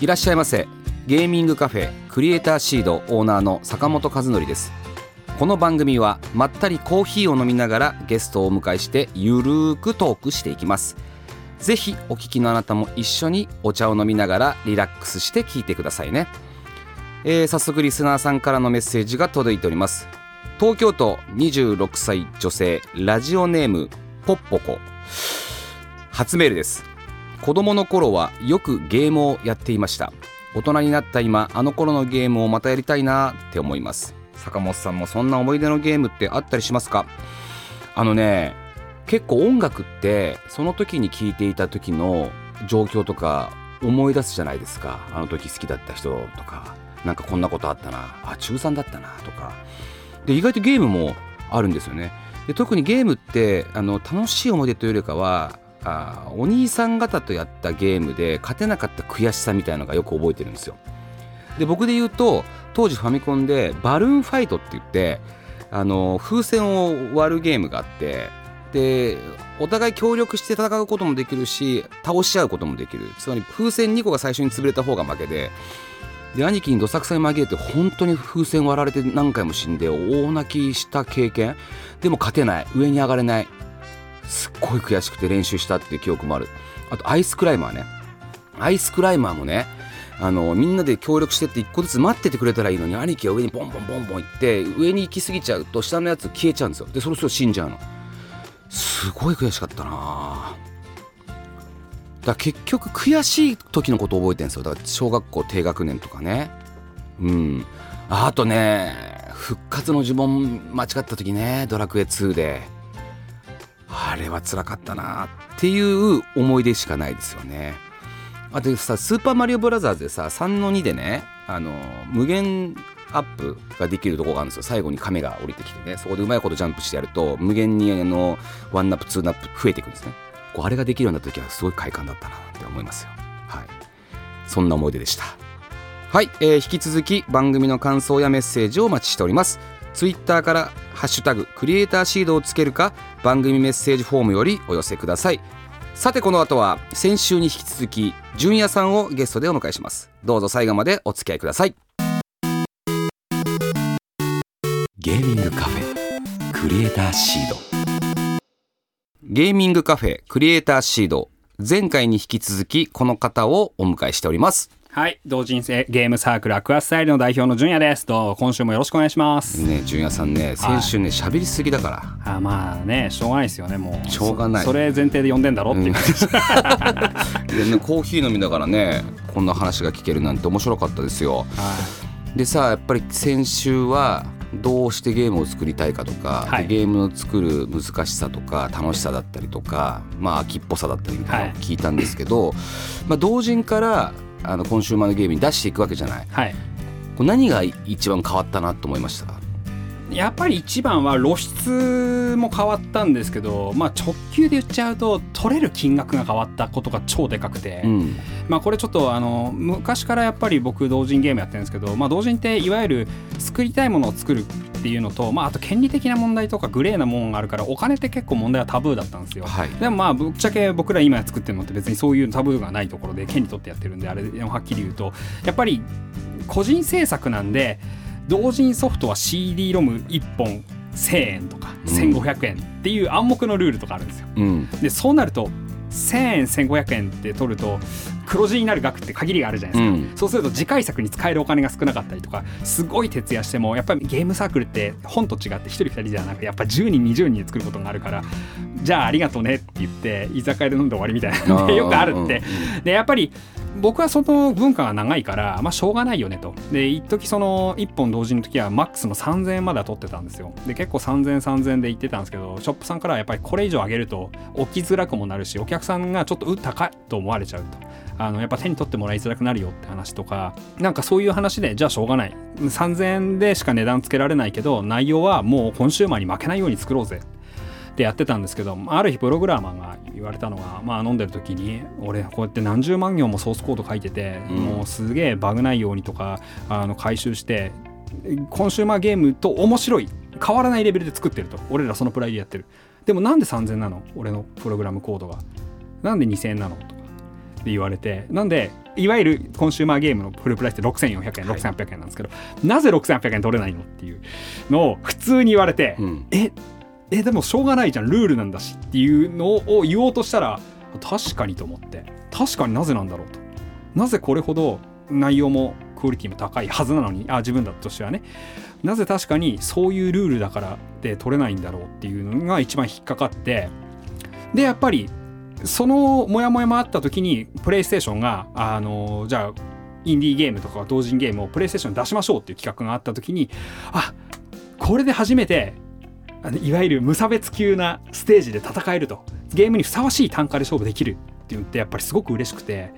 いらっしゃいませ。ゲーミングカフェクリエイターシードオーナーの坂本和則です。この番組はまったりコーヒーを飲みながらゲストをお迎えしてゆるーくトークしていきます。ぜひお聞きのあなたも一緒にお茶を飲みながらリラックスして聞いてくださいね、えー、早速リスナーさんからのメッセージが届いております。東京都26歳女性ラジオネームポッポコ。初メールです。子供の頃はよくゲームをやっていました。大人になった今あの頃のゲームをまたやりたいなって思います。坂本さんもそんな思い出のゲームってあったりしますか？あのね結構音楽ってその時に聴いていた時の状況とか思い出すじゃないですか。あの時好きだった人とか。なんかこんなことあったな。あ中3だったなとか。で意外とゲームもあるんですよね。で特にゲームってあの楽しい思い出というよりかはあお兄さん方とやったゲームで勝てなかった悔しさみたいのがよく覚えてるんですよ。で僕で言うと当時ファミコンでバルーンファイトって言ってあの風船を割るゲームがあってでお互い協力して戦うこともできるし倒し合うこともできる。つまり風船2個が最初に潰れた方が負けでで兄貴にどさくさに紛れて本当に風船割られて何回も死んで大泣きした経験。でも勝てない。上に上がれない。すっごい悔しくて練習したっていう記憶もある。あとアイスクライマーね。アイスクライマーもねあのみんなで協力してって1個ずつ待っててくれたらいいのに兄貴は上にボンボンボンボン行って上に行き過ぎちゃうと下のやつ消えちゃうんですよ。でそろそろ死んじゃうの。すごい悔しかったなだ結局悔しい時のこと覚えてるんですよ。だから小学校低学年とかね。うん。あとね復活の呪文間違った時ねドラクエ2で。あれは辛かったなっていう思い出しかないですよね。あとさ「スーパーマリオブラザーズ」でさ3の2でねあの無限アップができるとこがあるんですよ。最後に亀が降りてきてね。そこでうまいことジャンプしてやると無限にあの one up two up 増えていくんですね。こうあれができるようになった時はすごい快感だったなって思いますよ。はい。そんな思い出でした。はい、えー、引き続き番組の感想やメッセージをお待ちしております。ツイッターから「ハッシュタグクリエイターシード」をつけるか番組メッセージフォームよりお寄せください。さてこの後は先週に引き続き純也さんをゲストでお迎えします。どうぞ最後までお付き合いください。ゲーミングカフェクリエイターシード。ゲーミングカフェクリエイターシード。前回に引き続きこの方をお迎えしておりますはい同人ゲームサークルアクアスタイルの代表の純也です。どう？も今週もよろしくお願いします。ね純也さんね先週ね喋、りすぎだから。あまあねしょうがないですよねもう。しょうがない。それ前提で呼んでんだろって。いう、うん、でねコーヒー飲みながらねこんな話が聞けるなんて面白かったですよ、はい、でさやっぱり先週はどうしてゲームを作りたいかとか、はい、ゲームを作る難しさとか楽しさだったりとかまあ秋っぽさだったりみたいなのを聞いたんですけど、はい、まあ同人からあのコンシューマーのゲームに出していくわけじゃない、はい、これ何が一番変わったなと思いました？やっぱり一番は露出も変わったんですけど、まあ、直球で言っちゃうと取れる金額が変わったことが超でかくて、うん、まあ、これちょっとあの昔からやっぱり僕同人ゲームやってるんですけど、まあ、同人っていわゆる作りたいものを作るっていうのと、まあ、あと権利的な問題とかグレーなもんがあるからお金って結構問題はタブーだったんですよ、はい、でもまあぶっちゃけ僕ら今作ってるのって別にそういうタブーがないところで権利取ってやってるんであれはっきり言うと。やっぱり個人制作なんで同人ソフトは CD ロム1本1000円とか1500円っていう暗黙のルールとかあるんですよ。うん、でそうなると1000円1500円って取ると黒字になる額って限りがあるじゃないですか、うん、そうすると次回作に使えるお金が少なかったりとかすごい徹夜してもやっぱりゲームサークルって本と違って1人2人じゃなくてやっぱ10人20人で作ることがあるからじゃあありがとうねって言って居酒屋で飲んで終わりみたいなよくあるって。でやっぱり僕はその文化が長いからまあしょうがないよねと。で一時その1本同時の時はマックスの3000円までは取ってたんですよ。で結構3000 3000円で行ってたんですけどショップさんからはやっぱりこれ以上上げると起きづらくもなるしお客さんがちょっとう高いと思われちゃうとあのやっぱ手に取ってもらいづらくなるよって話とかなんかそういう話でじゃあしょうがない。3000円でしか値段つけられないけど内容はもうコンシューマーに負けないように作ろうぜ。ってやってたんですけどある日プログラマーが言われたのが、まあ、飲んでる時に俺こうやって何十万行もソースコード書いてて、うん、もうすげえバグないようにとかあの回収してコンシューマーゲームと面白い変わらないレベルで作ってると。俺らそのプライでやってる。でもなんで3000なの？俺のプログラムコードが。なんで2000円なの？と。かって言われてなんでいわゆるコンシューマーゲームのフルプライスって6400円、はい、6800円なんですけどなぜ6800円取れないのっていうのを普通に言われて、うん、ええでもしょうがないじゃんルールなんだしっていうのを言おうとしたら確かにと思って確かになぜなんだろうと。なぜこれほど内容もクオリティも高いはずなのにあ自分だとしてはね。なぜ確かにそういうルールだからで取れないんだろうっていうのが一番引っかかってでやっぱりそのモヤモヤもあった時にプレイステーションがあのじゃあインディーゲームとか同人ゲームをプレイステーションに出しましょうっていう企画があった時にあこれで初めてあのいわゆる無差別級なステージで戦えると。ゲームにふさわしい単価で勝負できるっていうのってやっぱりすごく嬉しくて。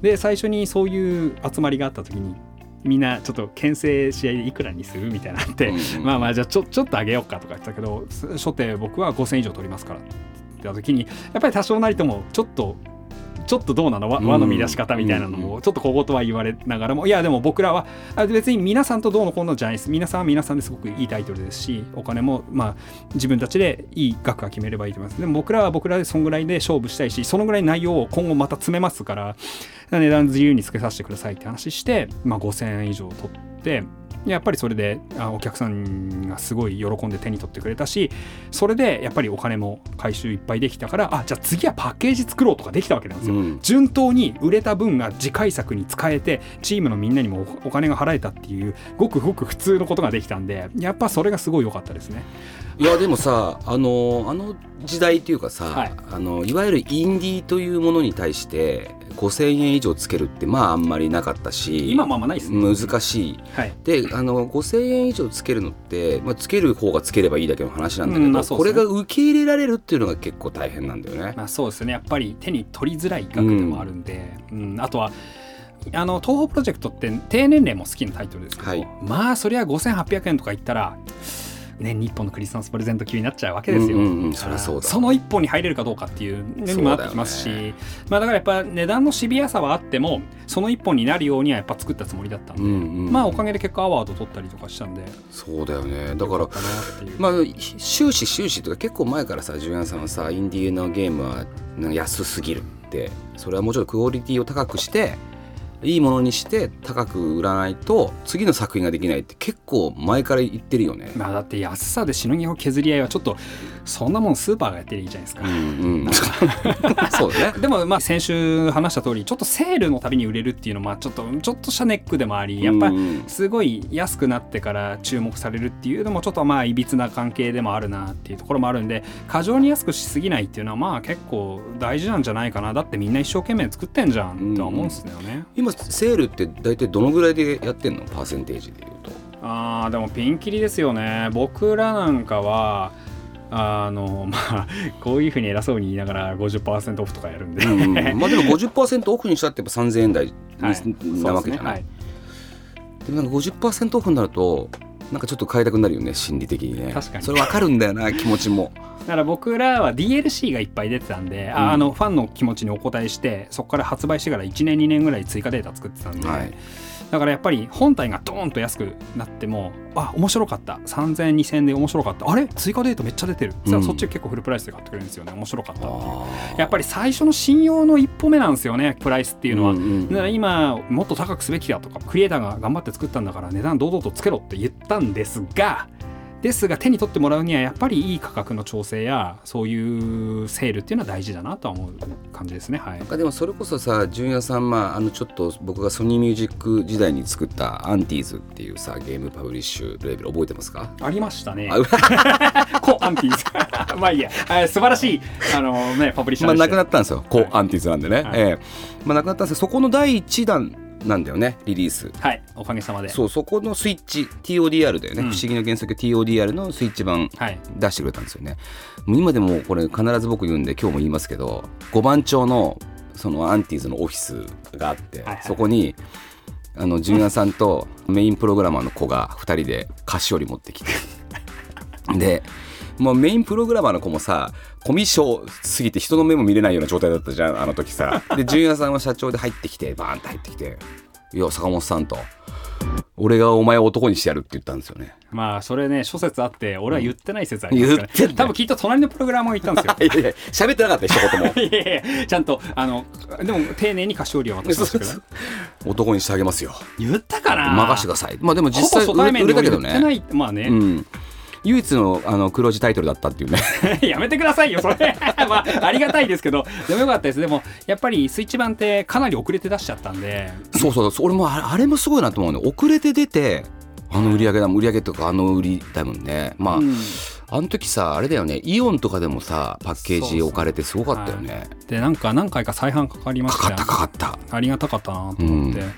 で最初にそういう集まりがあった時にみんなちょっと牽制試合でいくらにするみたいなって、うん、まあまあじゃあちょちょっと上げようかとか言ってたけど初手僕は5000以上取りますから。って言った時にやっぱり多少なりともちょっとちょっとどうなの？輪の乱し方みたいなのをちょっと小言は言われながらもいやでも僕らは別に皆さんとどうのこうのじゃないです。皆さんは皆さんですごくいいタイトルですしお金もまあ自分たちでいい額が決めればいいと思います。でも僕らは僕らでそんぐらいで勝負したいしそのぐらい内容を今後また詰めますから値段自由につけさせてくださいって話して、まあ、5000円以上取ってやっぱりそれであお客さんがすごい喜んで手に取ってくれたしそれでやっぱりお金も回収いっぱいできたからあじゃあ次はパッケージ作ろうとかできたわけなんですよ、うん、順当に売れた分が次回作に使えてチームのみんなにもお金が払えたっていうごくごく普通のことができたんでやっぱそれがすごい良かったですね。いやでもさあのあの時代っていうかさ、はい、あのいわゆるインディーというものに対して5000円以上つけるってまああんまりなかったし今もあんまないですね。難しい、はい、であの5000円以上つけるのって、まあ、つける方がつければいいだけの話なんだけど、うんまあね、これが受け入れられるっていうのが結構大変なんだよね、まあ、そうですね。やっぱり手に取りづらい額でもあるんで、うん、うん、あとはあの東宝プロジェクトって低年齢も好きなタイトルですけど、はい、まあそりゃ5800円とか言ったら年に1本のクリスマスプレゼント級になっちゃうわけですよ。うんうんそそその1本に入れるかどうかっていうのにもなってきますし、ね、まあ、だからやっぱ値段のシビアさはあってもその1本になるようにはやっぱ作ったつもりだったんで、うんうん、まあおかげで結果アワード取ったりとかしたんでそうだよね。だからまあ終始終始とか結構前からさジュニアさんはさインディーのゲームは安すぎるってそれはもちろんクオリティを高くしていいものにして高く売らないと次の作品ができないって結構前から言ってるよね。まあだって安さでしのぎを削り合いはちょっとそんなもんスーパーがやってるいいじゃないですか。うんうん、そうね。でもまあ先週話した通りちょっとセールのたびに売れるっていうのはちょっとちょっとしたネックでもありやっぱすごい安くなってから注目されるっていうのもちょっとまあいびつな関係でもあるなっていうところもあるんで過剰に安くしすぎないっていうのはまあ結構大事なんじゃないかなだってみんな一生懸命作ってんじゃんとは思うんですよね。今今セールって大体どのぐらいでやってんの？パーセンテージでいうと。あーでもピンキリですよね。僕らなんかはあの まあこういうふうに偉そうに言いながら50%オフとかやるんで、うん、まあでも50%オフにしたってやっぱ3000円台なわけじゃない、はい、でもなんか50%オフになるとなんかちょっと変えたくなるよね心理的にね。確かに。それ分かるんだよな気持ちも。だから僕らは DLC がいっぱい出てたんで、うん、あのファンの気持ちにお答えしてそこから発売してから1年2年ぐらい追加データ作ってたんで、はい、だからやっぱり本体がドーンと安くなってもあ面白かった。3000円2000円で面白かった。あれ？追加データめっちゃ出てる、うん、そっち結構フルプライスで買ってくれるんですよね。面白かったっていう。やっぱり最初の信用の一歩目なんですよねプライスっていうのは、うんうん、だから今もっと高くすべきだとかクリエイターが頑張って作ったんだから値段堂々とつけろって言ったんですがですが手に取ってもらうにはやっぱりいい価格の調整やそういうセールっていうのは大事だなとは思う感じですね。はい、でもそれこそさ純也さん、まあ、あのちょっと僕がソニーミュージック時代に作ったアンティーズっていうさゲームパブリッシュレーベル覚えてますか？ありましたね。コ アンティーズ。まあいいや。素晴らしい。あの、ね、パブリッシャーまあなくなったんですよ、コアンティーズなんでね。はい、えー、まあ、なくなったんですけどそこの第一弾なんだよねリリース。はいおかげさまで。そうそこのスイッチ TODR だよね、うん、不思議の原則 TODR のスイッチ版出してくれたんですよね、はい、今でもこれ必ず僕言うんで今日も言いますけど5番町のそのアンティーズのオフィスがあって、はいはい、そこにあのジュニアさんとメインプログラマーの子が2人で菓子折り持ってきて。でもうメインプログラマーの子もさコミュ障すぎて人の目も見れないような状態だったじゃんあの時さ でジュニアさんは社長で入ってきてバーンって入ってきて「いや坂本さん」と。俺がお前を男にしてやるって言ったんですよね。まあ、それね、諸説あって、俺は言ってない説ありますから、ね、言って多分きっと隣のプログラマーが言ったんですよ。いやいや、喋ってなかった、一言も。いやいや、ちゃんと、あの、でも、丁寧に菓子折りを渡しましたけど、男にしてあげますよ。言ったかな任してください。まあでも実際売れたけどね。まあね。うん唯一のあの黒字タイトルだったっていうね。やめてくださいよそれ。まあありがたいですけど。でもよかったです。でもやっぱりスイッチ版ってかなり遅れて出しちゃったんで。そうそう俺もあれもすごいなと思うね遅れて出てあの売り上げだ売り上げとかあの売りだもんね。まあ、うん。あの時さあれだよね。イオンとかでもさパッケージ置かれてすごかったよね、でなんか何回か再販かかりましたかかったかかった。ありがたかったなと思って、うん、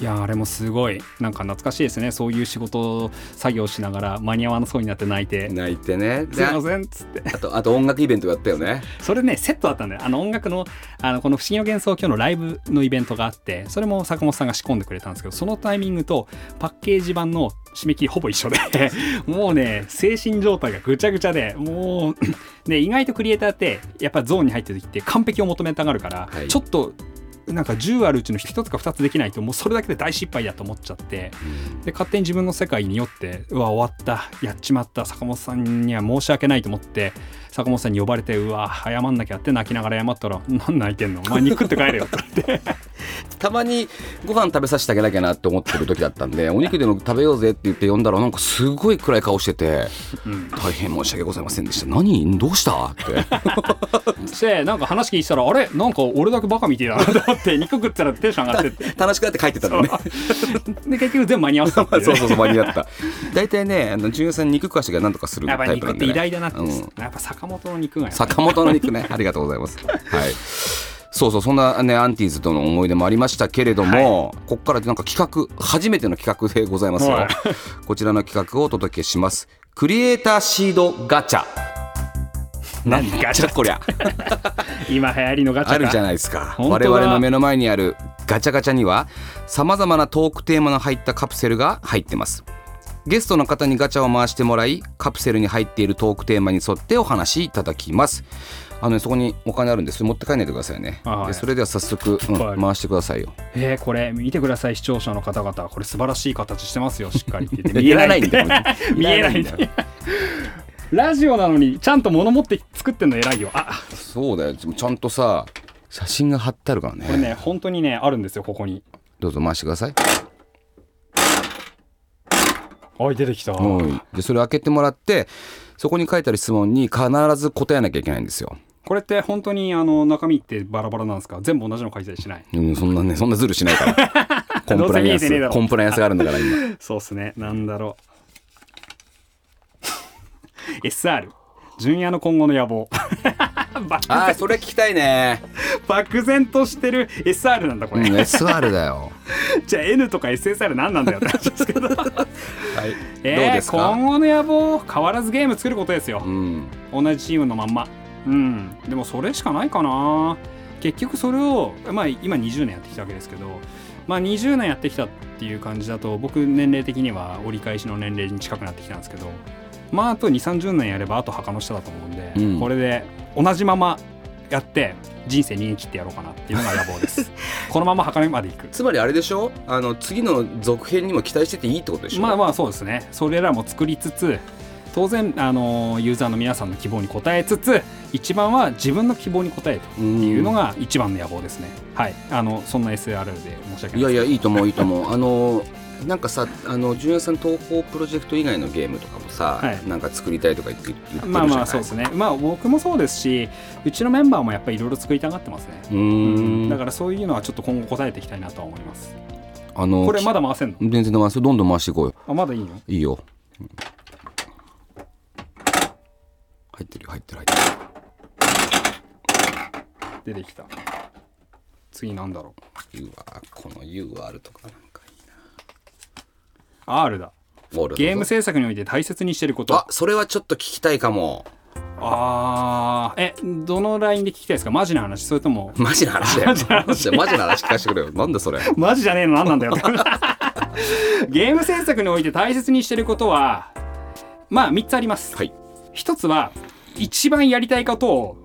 いやあれもすごいなんか懐かしいですね。そういう仕事作業しながら間に合わなそうになって泣いて。泣いてね。すいませんっつって。あとあと音楽イベントやったよね。それねセットだったんだよ。あの音楽のあのこの「不思議の幻想郷」のライブのイベントがあってそれも坂本さんが仕込んでくれたんですけどそのタイミングとパッケージ版の締め切りほぼ一緒で もうね精神状態がぐちゃぐちゃでもうね意外とクリエイターってやっぱゾーンに入ってる時って完璧を求めたがるから、はい、ちょっとなんか10あるうちの1つか2つできないともうそれだけで大失敗だと思っちゃってで勝手に自分の世界によってうわ終わった。やっちまった。坂本さんには申し訳ないと思って坂本さんに呼ばれてうわ謝んなきゃって泣きながら謝ったら「何泣いてんの？お前肉って帰れよ」って言ってたまにご飯食べさせてあげなきゃなって思ってる時だったんでお肉でも食べようぜって言って呼んだらなんかすごい暗い顔してて、うん、大変申し訳ございませんでした。何？どうした？って。してなんか話聞いてたらあれ？なんか俺だけバカみてえだなと思って肉食ったらテンション上がって。楽しくなって帰ってたのね。で結局全部間に合わせた、ね、そうそうそう間に合った。大体ねあの純さん肉食わしが何とかするタイプなんで、ね、やっぱ肉って偉大だなって、うん、やっぱ坂本の肉が、ね、坂本の肉ね。ありがとうございます。はい。そうそうそんなねアンティーズとの思い出もありましたけれども、はい、ここからなんか企画初めての企画でございますよ。こちらの企画をお届けします。クリエイターシードガチャ。何？ガチャ？こりゃ。今流行りのガチャあるじゃないですか。我々の目の前にあるガチャガチャにはさまざまなトークテーマの入ったカプセルが入ってますゲストの方にガチャを回してもらいカプセルに入っているトークテーマに沿ってお話しいただきます。あの、ね、そこにお金あるんでそれ持って帰らないでくださいね、はい、でそれでは早速、うん、回してくださいよ。えー、これ見てください視聴者の方々。これ素晴らしい形してますよしっかりって言って。見えないんだ見えないんだラジオなのにちゃんと物持って作ってんの偉いよ。あそうだよ。ちゃんとさ写真が貼ってあるからね。これね本当にねあるんですよここに。どうぞ回してくださいはい出てきた。でそれ開けてもらってそこに書いてある質問に必ず答えなきゃいけないんですよ。これって本当にあの中身ってバラバラなんですか？全部同じの書いたりしない？うんそんなねそんなズルしないから。コンプライアンス。コンプライアンスがあるんだから今。そうっすね。なんだろう。SR ジュニアの今後の野望。あそれ聞きたいね。漠然としてる SR なんだこれ、うん、SR だよ。じゃあ N とか SSR 何なんだよって話ですけど。はい。えー、今後の野望変わらずゲーム作ることですよ、うん、同じチームのまんま。うん。でもそれしかないかな。結局それをまあ今20年やってきたわけですけど。まあ20年やってきたっていう感じだと僕年齢的には折り返しの年齢に近くなってきたんですけどまああと2 3 0年やればあと墓の下だと思うんで、うん、これで同じままやって人生逃げ切ってやろうかなっていうのが野望です。このまま墓までいく。つまりあれでしょ？あの次の続編にも期待してていいってことでしょ？まあまあそうですね。それらも作りつつ当然あのユーザーの皆さんの希望に応えつつ一番は自分の希望に応えるというのが一番の野望ですね。はい。あのそんな SR で申し訳ないいやいやいいと思ういいと思う。あのなんかさあの純也さん東宝プロジェクト以外のゲームとかもさ、はい、なんか作りたいとか言って言ってるじゃない？まあまあそうですね。まあ僕もそうですしうちのメンバーもやっぱりいろいろ作りたがってますね。うん。だからそういうのはちょっと今後答えていきたいなと思います。あのこれまだ回せんの？全然回すどんどん回していこうよ。あまだいいの？いいよ、うん、入ってるよ入ってる入ってる。出てきた。次なんだろう。UR この UR とか R だ。ゲーム制作において大切にしてること。あそれはちょっと聞きたいかも。あえどのラインで聞きたいですか？マジな話？それとも。マジな話だよ。マジな話？マジな話聞かせてくれよ。なんだそれ？マジじゃねえの？何なんだよゲーム制作において大切にしてることはまあ3つあります、はい、1つは一番やりたいことを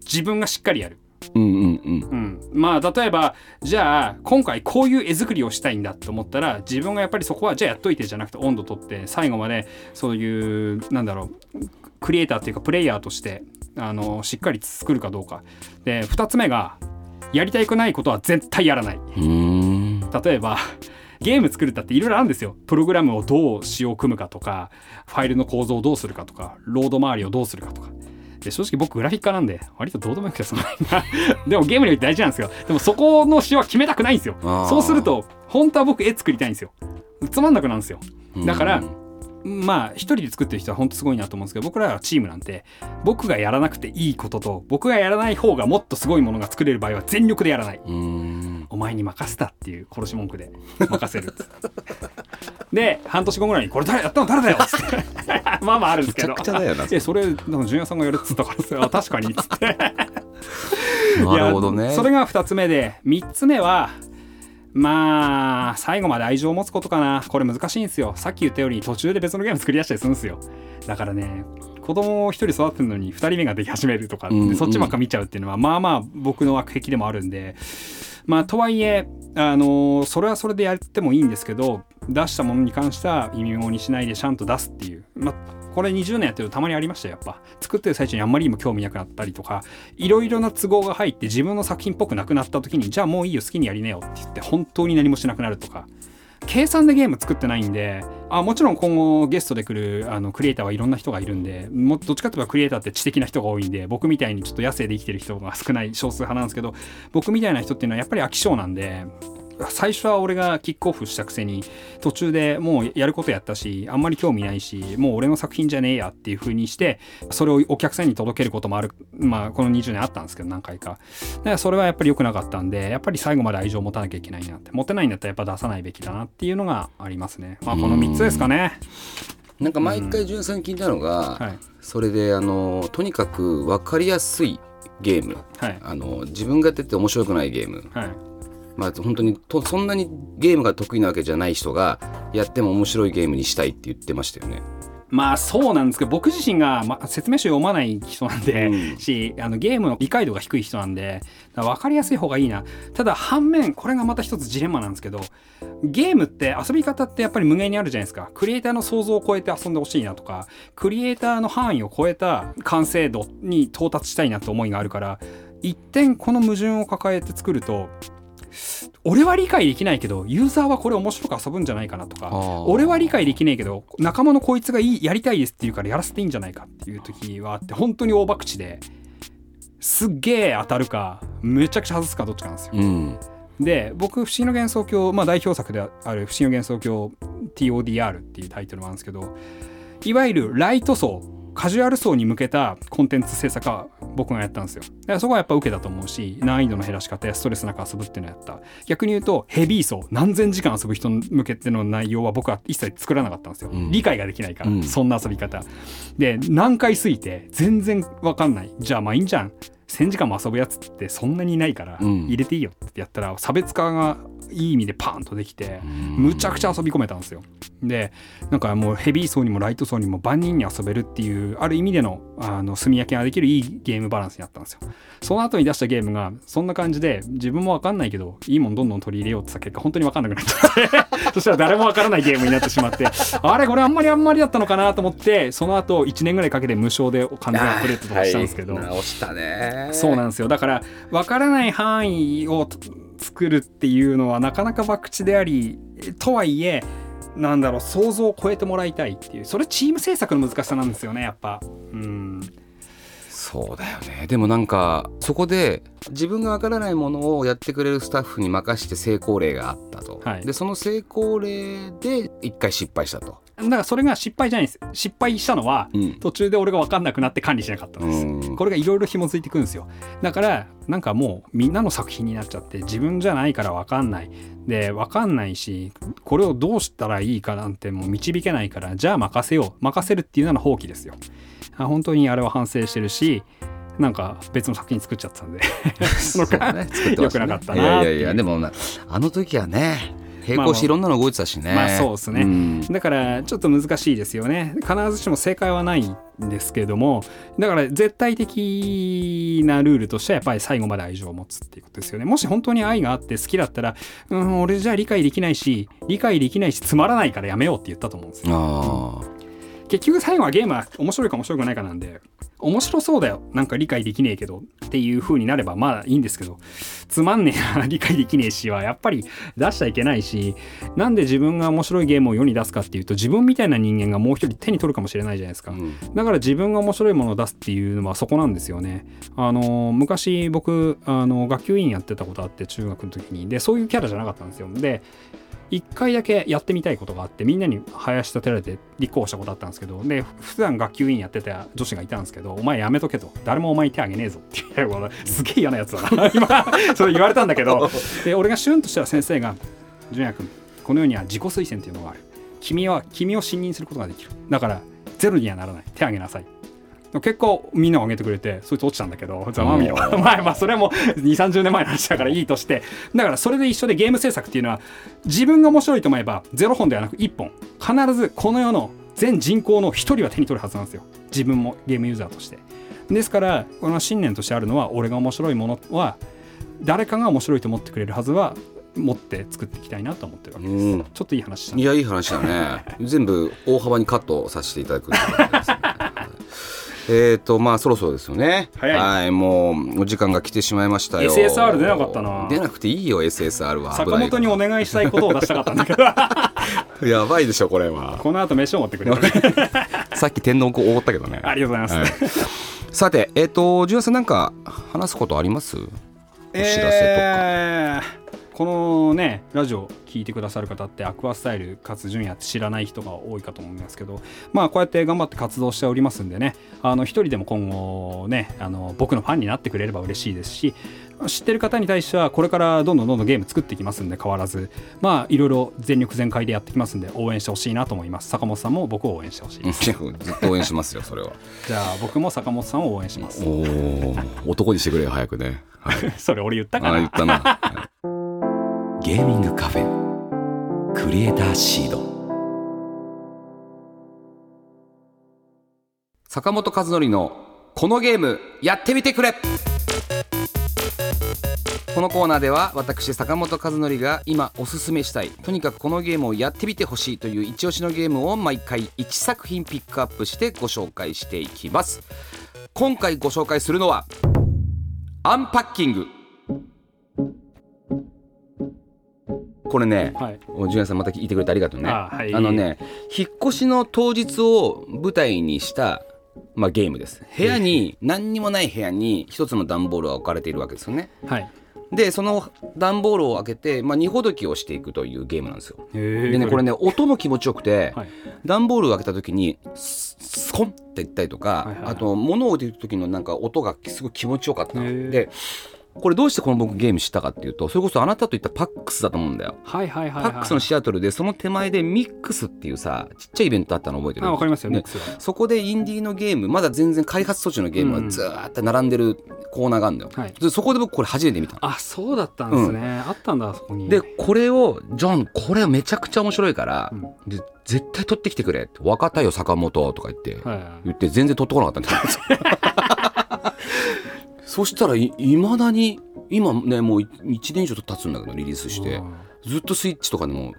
自分がしっかりやるうんうんうん。うん、まあ例えばじゃあ今回こういう絵作りをしたいんだと思ったら自分がやっぱりそこはじゃあやっといてじゃなくて温度取って最後までそういうなんだろうクリエイターっていうかプレイヤーとしてあのしっかり作るかどうか。で2つ目がやりたくないことは絶対やらない。例えばゲーム作るったっていろいろあるんですよ。プログラムをどう仕様を組むかとかファイルの構造をどうするかとかロード周りをどうするかとかで正直僕グラフィッカーなんで割とどうでもよくてその でもゲームにおいて大事なんですよ。でもそこの仕様は決めたくないんですよ。そうすると本当は僕絵作りたいんですよ。つまんなくなるんですよ。だからまあ一人で作ってる人は本当すごいなと思うんですけど僕らはチームなんて僕がやらなくていいことと僕がやらない方がもっとすごいものが作れる場合は全力でやらない。お前に任せたっていう殺し文句で任せるで半年後ぐらいに「これ誰やったの誰だよ」っつって。まあまああるんですけど「えそれなんかジュニアさんがやるっつったからさ確かに」っつって。なるほどね。それが2つ目で3つ目はまあ最後まで愛情を持つことかな。これ難しいんですよ。さっき言ったように途中で別のゲーム作り出したりするんですよ。だからね子供を1人育てるのに2人目ができ始めるとか、うんうん、そっちばっか見ちゃうっていうのはまあまあ僕の悪癖でもあるんで。まあとはいえあのー、それはそれでやってもいいんですけど出したものに関しては意味もにしないでちゃんと出すっていう、まあ、これ20年やってるとたまにありましたやっぱ。作ってる最中にあんまりにも興味なくなったりとかいろいろな都合が入って自分の作品っぽくなくなった時にじゃあもういいよ好きにやりなよって言って本当に何もしなくなるとか。計算でゲーム作ってないんであもちろん今後ゲストで来るあのクリエイターはいろんな人がいるんでもどっちかといえばクリエイターって知的な人が多いんで僕みたいにちょっと野生で生きてる人が少ない少数派なんですけど僕みたいな人っていうのはやっぱり飽き性なんで最初は俺がキックオフしたくせに途中でもうやることやったしあんまり興味ないしもう俺の作品じゃねえやっていう風にしてそれをお客さんに届けることもあるまあこの20年あったんですけど何回か。だからそれはやっぱり良くなかったんでやっぱり最後まで愛情を持たなきゃいけないなって。持てないんだったらやっぱ出さないべきだなっていうのがありますね。まあこの3つですかね。なんか毎回潤さんに聞いたのが、うん。はい、それであのとにかく分かりやすいゲーム、はい、あの自分がやってて面白くないゲーム、はいまあ、本当にとそんなにゲームが得意なわけじゃない人がやっても面白いゲームにしたいって言ってましたよね。まあそうなんですけど僕自身が、ま、説明書読まない人なんで、うん、しあのゲームの理解度が低い人なんで分かりやすい方がいいな。ただ反面これがまた一つジレンマなんですけどゲームって遊び方ってやっぱり無限にあるじゃないですか。クリエイターの想像を超えて遊んでほしいなとかクリエイターの範囲を超えた完成度に到達したいなって思いがあるから一点この矛盾を抱えて作ると俺は理解できないけどユーザーはこれ面白く遊ぶんじゃないかなとか俺は理解できないけど仲間のこいつがいいやりたいですって言うからやらせていいんじゃないかっていう時はあって本当に大博打ですっげえ当たるかめちゃくちゃ外すかどっちかなんですよ。うん、で僕「不思議の幻想郷」まあ、代表作である「不思議の幻想郷 TODR」っていうタイトルもあるんですけどいわゆるライト層カジュアル層に向けたコンテンツ制作は僕がやったんですよ。だからそこはやっぱ受けたと思うし、難易度の減らし方やストレスなく遊ぶっていうのをやった。逆に言うと、ヘビー層、何千時間遊ぶ人向けての内容は僕は一切作らなかったんですよ。うん、理解ができないから、うん、そんな遊び方。で、何回過ぎて全然わかんない。じゃあまあいいんじゃん。1000時間も遊ぶやつってそんなにいないから入れていいよってやったら差別化がいい意味でパーンとできてむちゃくちゃ遊び込めたんですよ。でなんかもうヘビー層にもライト層にも万人に遊べるっていうある意味でのあの炭焼きができるいいゲームバランスになったんですよ。その後に出したゲームがそんな感じで自分も分かんないけどいいもんどんどん取り入れようってった結果本当に分かんなくなっちゃって。そしたら誰も分からないゲームになってしまってあれこれあんまりあんまりだったのかなと思ってその後1年ぐらいかけて無償で完全アップデートとかしたんですけど、はい、直したね。そうなんですよ。だから分からない範囲を作るっていうのはなかなか博打でありとはいえなんだろう想像を超えてもらいたいっていうそれチーム制作の難しさなんですよねやっぱ。うん。そうだよね。でもなんかそこで自分がわからないものをやってくれるスタッフに任して成功例があったと、はい、でその成功例で一回失敗したとだからそれが失敗じゃないです。失敗したのは、うん、途中で俺が分かんなくなって管理しなかったんです。これがいろいろ紐づいてくるんですよ。だからなんかもうみんなの作品になっちゃって自分じゃないから分かんない。で分かんないしこれをどうしたらいいかなんてもう導けないからじゃあ任せよう。任せるっていうのは放棄ですよ。本当にあれは反省してるしなんか別の作品作っちゃってたんで。そうね。作ってましたね。よくなかったないやいやいやでもなあの時はね並行していろんなの動いてたしね。まあそうですね。ん。だからちょっと難しいですよね。必ずしも正解はないんですけれどもだから絶対的なルールとしてはやっぱり最後まで愛情を持つっていうことですよね。もし本当に愛があって好きだったらうん俺じゃあ理解できないし理解できないしつまらないからやめようって言ったと思うんですよ。あ結局最後はゲームは面白いか面白くないかなんで面白そうだよ。なんか理解できねえけど。っていう風になればまあいいんですけど。つまんねえな理解できねえしはやっぱり出しちゃいけないし。なんで自分が面白いゲームを世に出すかっていうと自分みたいな人間がもう一人手に取るかもしれないじゃないですか、あ、うん。だから自分が面白いものを出すっていうのはそこなんですよね。あの昔僕あの学級委員やってたことあって中学の時に。でそういうキャラじゃなかったんですよ。で一回だけやってみたいことがあってみんなに林立てられて立候補したことあったんですけどで普段学級委員やってた女子がいたんですけど「お前やめとけ」と「誰もお前に手あげねえぞ」ってすげえ嫌なやつだな。今それ言われたんだけど。で俺がシュンとしたら先生が「純也君この世には自己推薦というのがある。君は君を信任することができる。だからゼロにはならない。手あげなさい」結構みんなが挙げてくれてそいつ落ちたんだけどざまみろうんまあまあそれも2 3 0年前の話だからいいとしてだからそれで一緒でゲーム制作っていうのは自分が面白いと思えば0本ではなく1本。必ずこの世の全人口の1人は手に取るはずなんですよ。自分もゲームユーザーとして。ですからこの信念としてあるのは俺が面白いものは誰かが面白いと思ってくれるはずは持って作っていきたいなと思ってるわけです、うん。ちょっといい話いやいい話だね。全部大幅にカットさせていただくねえっとまあそろそろですよね。早いもうお時間が来てしまいましたよ。SSR 出なかったな。出なくていいよ SSR は。危坂本にお願いしたいことを出したかったんだけど。やばいでしょこれは。この後飯を持ってくれる。さっき天皇をおごったけどね。ありがとうございます、はい。さてえっ、と純也さんなんか話すことあります？お知らせとか、えーこのねラジオ聞いてくださる方ってアクアスタイルかつ純也って知らない人が多いかと思いますけどまあこうやって頑張って活動しておりますんでねあの一人でも今後ねあの僕のファンになってくれれば嬉しいですし知ってる方に対してはこれからどんどんどんどんゲーム作っていきますんで変わらずまあいろいろ全力全開でやってきますんで応援してほしいなと思います。坂本さんも僕を応援してほしいです。ずっと応援しますよそれは。じゃあ僕も坂本さんを応援します。おお男にしてくれよ早くね、はい、それ俺言ったかな。あ言ったな、はいゲーミングカフェ。クリエイターシード。坂本和則のこのゲームやってみてくれ。このコーナーでは私坂本和則が今おすすめしたいとにかくこのゲームをやってみてほしいという一押しのゲームを毎回1作品ピックアップしてご紹介していきます。今回ご紹介するのはアンパッキング。これね、はい。お純也さんまた聞いてくれてありがとうね。あはい。のね引っ越しの当日を舞台にした、まあ、ゲームです。部屋に何にもない部屋に一つの段ボールが置かれているわけですよね。はい。でその段ボールを開けて、まあ、荷ほどきをしていくというゲームなんですよ。ででねこれね音も気持ちよくて、はい。段ボールを開けた時にススコンっていったりとか、はいはいはい。あと物を置いてる時のなんか音がすごい気持ちよかったでこれどうしてこの僕ゲーム知ったかっていうとそれこそあなたと言ったパックスだと思うんだよ。はいはいはい、はい、パックスのシアトルでその手前でミックスっていうさちっちゃいイベントあったの覚えてる？あわかりますよね。ねそこでインディーのゲームまだ全然開発途中のゲームがずーっと並んでるコーナーがあるんだよ、はい。でそこで僕これ初めて見た。のあそうだったんですね、あったんだそこに。でこれをジョンこれめちゃくちゃ面白いから、うん。で絶対取ってきてくれって分かったよ坂本とか言って、はい言って全然取ってこなかったんですよ そしたらいいまだに今ねもう1年以上経つんだけどリリースして。うん。ずっとスイッチとかでも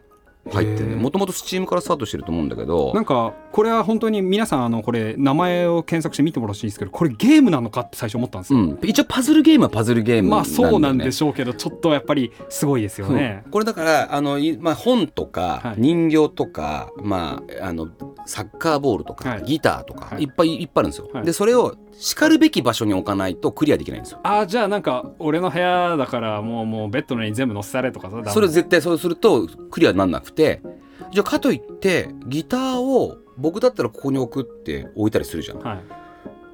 入ってるねもともとスチームからスタートしてると思うんだけど。なんかこれは本当に皆さんあのこれ名前を検索して見てもらってほしいんですけどこれゲームなのかって最初思ったんですよ、うん、一応パズルゲームはパズルゲームまあそうなんでししょうけどちょっとやっぱりすごいですよね、これだからあの、いまあ、本とか、はい。人形とか、まあ、あのサッカーボールとか、はい。ギターとか、はい。い、っぱいいっぱいあるんですよ、はい。でそれをしかるべき場所に置かないとクリアできないんですよ。ああじゃあなんか俺の部屋だからもうもうベッドの上に全部載せられとかさそれ絶対そうするとクリアになんなくて。じゃあかといってギターを僕だったらここに置くって置いたりするじゃん。はい。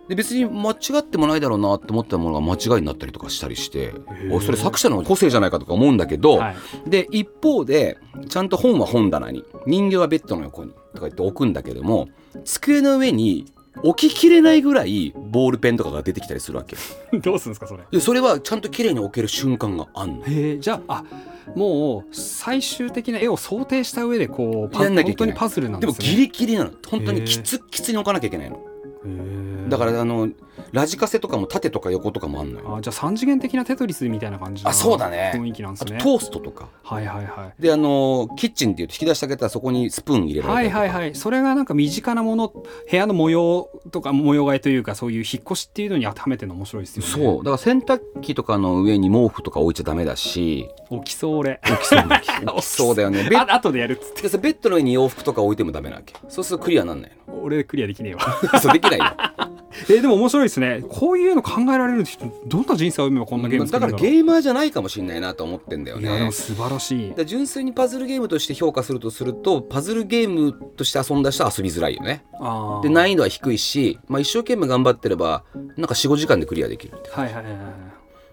で別に間違ってもないだろうなって思ったものが間違いになったりとかしたりしてそれ作者の個性じゃないかとか思うんだけど、はい。で一方でちゃんと本は本棚に人形はベッドの横にとか言って置くんだけども机の上に起ききれないぐらいボールペンとかが出てきたりするわけ。どうするんですかそれ？でそれはちゃんと綺麗に置ける瞬間があんの。へえじゃああもう最終的な絵を想定した上でこうやんなきゃいけない。本当にパズルなんでですね。もギリギリなの。本当にきつ きつに置かなきゃいけないのだからあのラジカセとかも縦とか横とかもあんのよ。あじゃあ3次元的なテトリスみたいな感じのあそうだね。雰囲気なんですね。あとトーストとか。はいはいはい。であのキッチンっていうと引き出してあげたらそこにスプーン入れられたはいりとか。はいはいそれがなんか身近なもの部屋の模様とか模様替えというかそういう引っ越しっていうのに当てはめてるの面白いですよね。そう。だから洗濯機とかの上に毛布とか置いちゃダメだし。起きそう俺。起きそう。起きそうだよね。あ後でやるっつって。ベッドの上に洋服とか置いてもダメなわけ。そうするとクリアなんない俺クリアできねえわ。のそうできないよ。えでも面白いですね。こういうの考えられる人どんな人生を歩めばこんなゲームだからゲーーマーじゃないかもしれないなと思ってんだよいやでねも素晴らしい。純粋にパズルゲームとして評価するとするとパズルゲームとして遊んだ人は遊びづらいよね。で難易度は低いし、まあ、一生懸命頑張ってればなんか45時間でクリアできる、はいはいはいはい。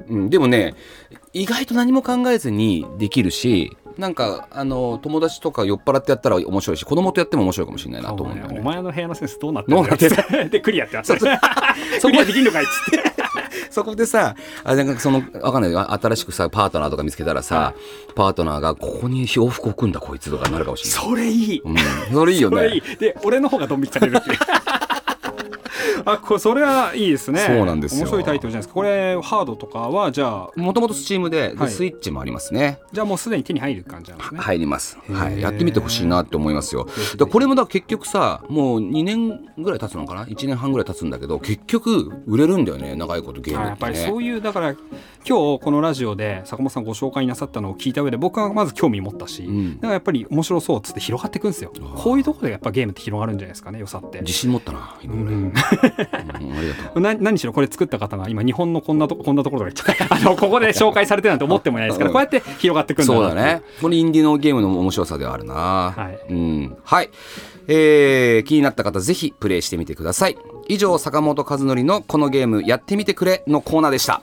うん、でもね意外と何も考えずにできるしなんかあの友達とか酔っ払ってやったら面白いし子供とやっても面白いかもしれないなと思うんだよね。お前の部屋のセンスどうなってどうなって でクリアってやつ。クリアできんのかいっつって。そこでさあなんかそのわかんない。あ新しくさパートナーとか見つけたらさ、パートナーがここに洋服置くんだこいつとかなるかもしれない。それいい。うん、それいいよそれいねい。で俺の方がドン引きされるっていうあこれそれはいいですね。そうなんですよ。面白いタイトルじゃないですか。これハードとかはじゃあもともとスチームでではい。スイッチもありますね。じゃあもうすでに手に入る感じなんですね。入ります、はい、やってみてほしいなって思いますよ。だこれもだ結局さもう2年ぐらい経つのかな？1年半ぐらい経つんだけど結局売れるんだよね長いことゲームっあやってぱりねそういうだから今日このラジオで坂本さんご紹介なさったのを聞いた上で僕はまず興味持ったし、うん。だからやっぱり面白そうっつって広がっていくんですよ。こういうところでやっぱゲームって広がるんじゃないですかね良さって。自信持ったな今俺、うん。うんありがとう。な何しろこれ作った方が今日本のこんなとここんなところとか言っちゃあのここで紹介されてるなんて思ってもいないですからうん。こうやって広がっていくんだなそうだね。これインディーのゲームの面白さではあるな。はい。うん、はい。えー気になった方ぜひプレイしてみてください。以上坂本和則のこのゲームやってみてくれのコーナーでした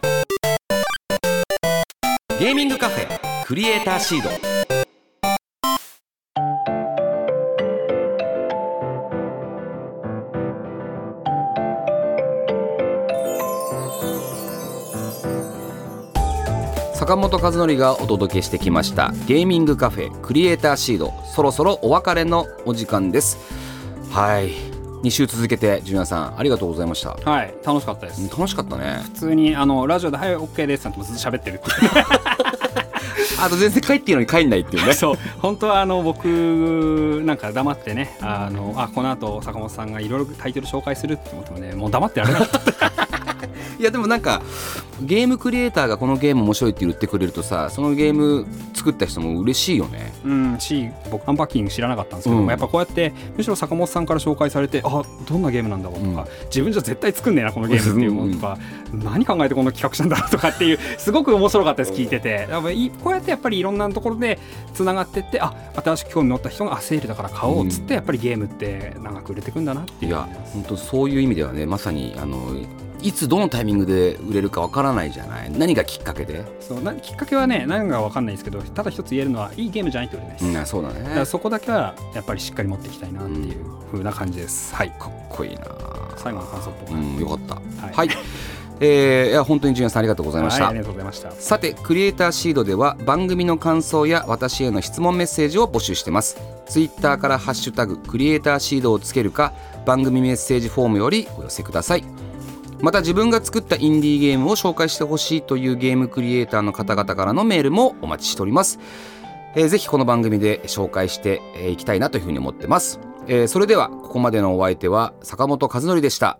ゲーミングカフェクリエイターシード。坂本和則がお届けしてきましたゲーミングカフェクリエイターシード。そろそろお別れのお時間です。はい。2週続けてジュニアさんありがとうございました。はい楽しかったです。うん楽しかったね。普通にあのラジオで「はい OK です」なんてずっと喋ってる。っ てあと全然帰っていいのに帰んないっていうね。そう本当はあの僕なんか黙ってねあのあこの後坂本さんがいろいろタイトル紹介するって思ってもねもう黙ってられなかったいやでもなんかゲームクリエイターがこのゲーム面白いって言ってくれるとさそのゲーム作った人も嬉しいよね。うんし僕アンパッキング知らなかったんですけども、うん。やっぱこうやってむしろ坂本さんから紹介されてあどんなゲームなんだろうとか、うん。自分じゃ絶対作んねえなこのゲームっていうものとか、何考えてこの企画したんだろうとかっていう すごく面白かったです聞いてて。やっぱいこうやってやっぱりいろんなところでつながってってあ新しく興味持った人があセールだから買おうっつって、やっぱりゲームって長く売れてくんだなっていういや本当そういう意味ではねまさにあのいつどのタイミングで売れるかわからないじゃない？何がきっかけで、そうなきっかけはね何か分かんないですけどただ一つ言えるのはいいゲームじゃないと売れないです、うん、そうだだからねそこだけはやっぱりしっかり持っていきたいなっていう風な感じです、はい。かっこいいな。最後の感想と、うんよかった。はい。はい、えーいや本当にジュニアさんありがとうございました、はい、ありがとうございました。さてクリエイターシードでは番組の感想や私への質問メッセージを募集してます。ツイッターからハッシュタグクリエイターシードをつけるか番組メッセージフォームよりお寄せくださいまた自分が作ったインディーゲームを紹介してほしいというゲームクリエイターの方々からのメールもお待ちしております、えーぜひこの番組で紹介していきたいなというふうに思ってます、えーそれではここまでのお相手は坂本和則でした。